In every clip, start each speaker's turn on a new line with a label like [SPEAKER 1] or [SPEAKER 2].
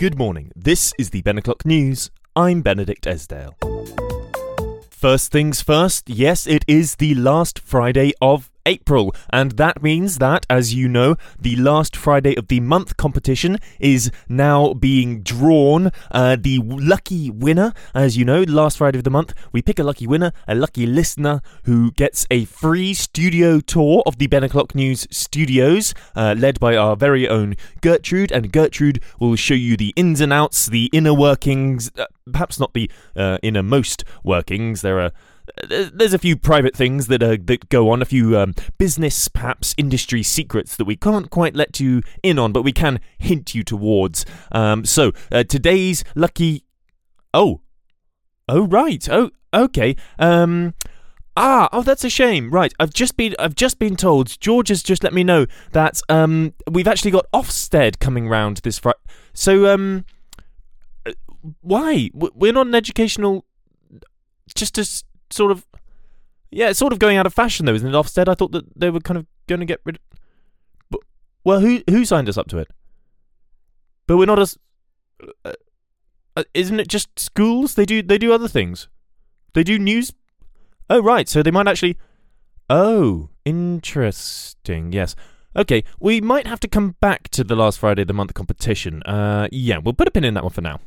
[SPEAKER 1] Good morning. This is the Ben O'Clock News. I'm Benedict Esdale. First things first, yes, it is the last Friday of April, and that means that, as you know, the last Friday of the month competition is now being drawn. Uh, the lucky winner, as you know, last Friday of the month, we pick a lucky winner, a lucky listener who gets a free studio tour of the Ben O'Clock News studios, uh, led by our very own Gertrude, and Gertrude will show you the ins and outs, the inner workings, uh, perhaps not the uh, innermost workings. There are there's a few private things that uh, that go on, a few um, business, perhaps industry secrets that we can't quite let you in on, but we can hint you towards. Um, so uh, today's lucky. Oh, oh right. Oh, okay. Um. Ah, oh, that's a shame. Right, I've just been I've just been told. George has just let me know that um we've actually got Ofsted coming round this Friday. So um, uh, why we're not an educational just as sort of yeah, it's sort of going out of fashion though, isn't it? Ofsted, I thought that they were kind of going to get rid. But, well, who who signed us up to it? But we're not as. Uh, uh, isn't it just schools? They do they do other things. They do news. Oh right, so they might actually. Oh, interesting. Yes. Okay, we might have to come back to the last Friday of the month competition. Uh, yeah, we'll put a pin in that one for now.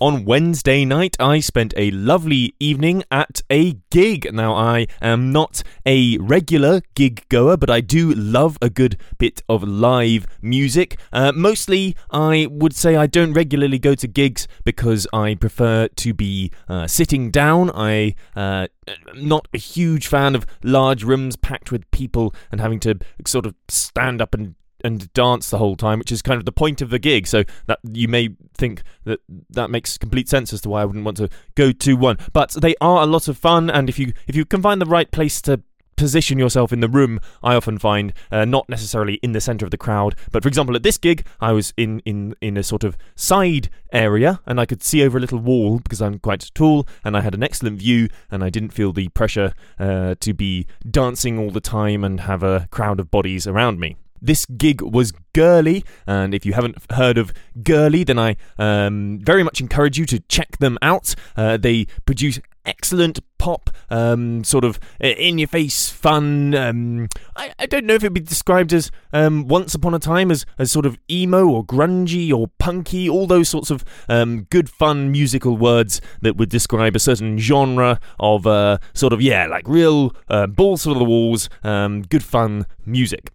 [SPEAKER 1] On Wednesday night, I spent a lovely evening at a gig. Now, I am not a regular gig goer, but I do love a good bit of live music. Uh, mostly, I would say I don't regularly go to gigs because I prefer to be uh, sitting down. I uh, not a huge fan of large rooms packed with people and having to sort of stand up and and dance the whole time, which is kind of the point of the gig. So that you may think that that makes complete sense as to why I wouldn't want to go to one. But they are a lot of fun, and if you if you can find the right place to position yourself in the room, I often find uh, not necessarily in the center of the crowd, but for example, at this gig, I was in in in a sort of side area, and I could see over a little wall because I'm quite tall, and I had an excellent view, and I didn't feel the pressure uh, to be dancing all the time and have a crowd of bodies around me. This gig was Girli, and if you haven't heard of Girli, then I um, very much encourage you to check them out. Uh, they produce excellent pop, um, sort of in your face fun. Um, I, I, don't know if it'd be described as um, once upon a time as, as sort of emo or grungy or punky, all those sorts of um, good fun musical words that would describe a certain genre of uh, sort of, yeah, like real uh, balls to the walls, um, good fun music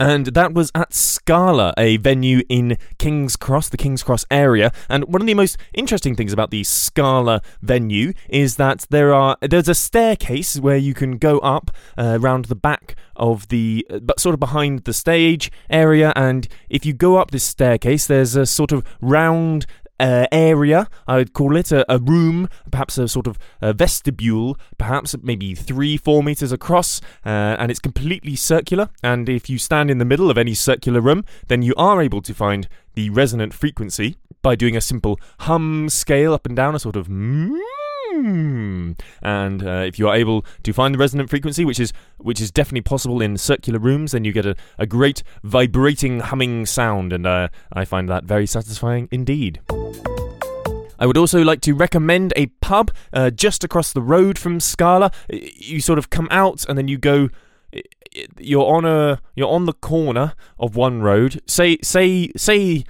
[SPEAKER 1] and that was at Scala, a venue in King's Cross, the King's Cross area. And one of the most interesting things about the Scala venue is that there are there's a staircase where you can go up uh, around the back of the, uh, but sort of behind the stage area. And if you go up this staircase, there's a sort of round uh, area, I would call it, a, a, room, perhaps a sort of a vestibule, perhaps maybe three, four meters across, uh, and it's completely circular. And if you stand in the middle of any circular room, then you are able to find the resonant frequency by doing a simple hum scale up and down, a sort of mm, and uh, if you are able to find the resonant frequency, which is which is definitely possible in circular rooms, then you get a, a great vibrating humming sound, and uh, I find that very satisfying indeed. I would also like to recommend a pub uh, just across the road from Scala. You sort of come out and then you go you're on a you're on the corner of one road. Say say say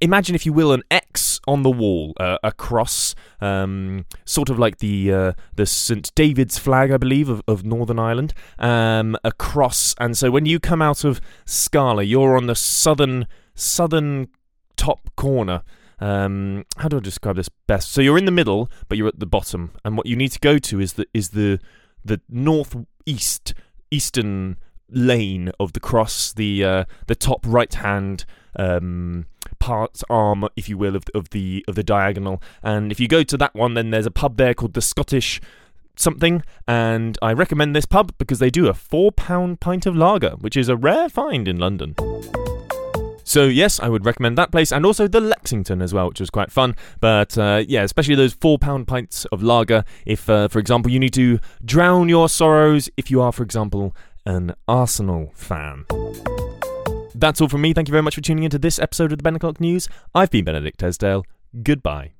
[SPEAKER 1] imagine if you will an X on the wall, uh, a cross, um, sort of like the uh, the St David's flag, I believe, of, of Northern Ireland, um, a cross. And so when you come out of Scala, you're on the southern southern top corner. Um, how do I describe this best? So you're in the middle, but you're at the bottom, and what you need to go to is the is the the northeast eastern lane of the cross, the uh, the top right hand um, part arm, if you will, of, of the of the diagonal. And if you go to that one, then there's a pub there called the Scottish something, and I recommend this pub because they do a four pound pint of lager, which is a rare find in London. So yes, I would recommend that place, and also the Lexington as well, which was quite fun. But uh, yeah, especially those four-pound pints of lager. If, uh, for example, you need to drown your sorrows, if you are, for example, an Arsenal fan. That's all from me. Thank you very much for tuning into this episode of the Ben O'Clock News. I've been Benedict Esdale. Goodbye.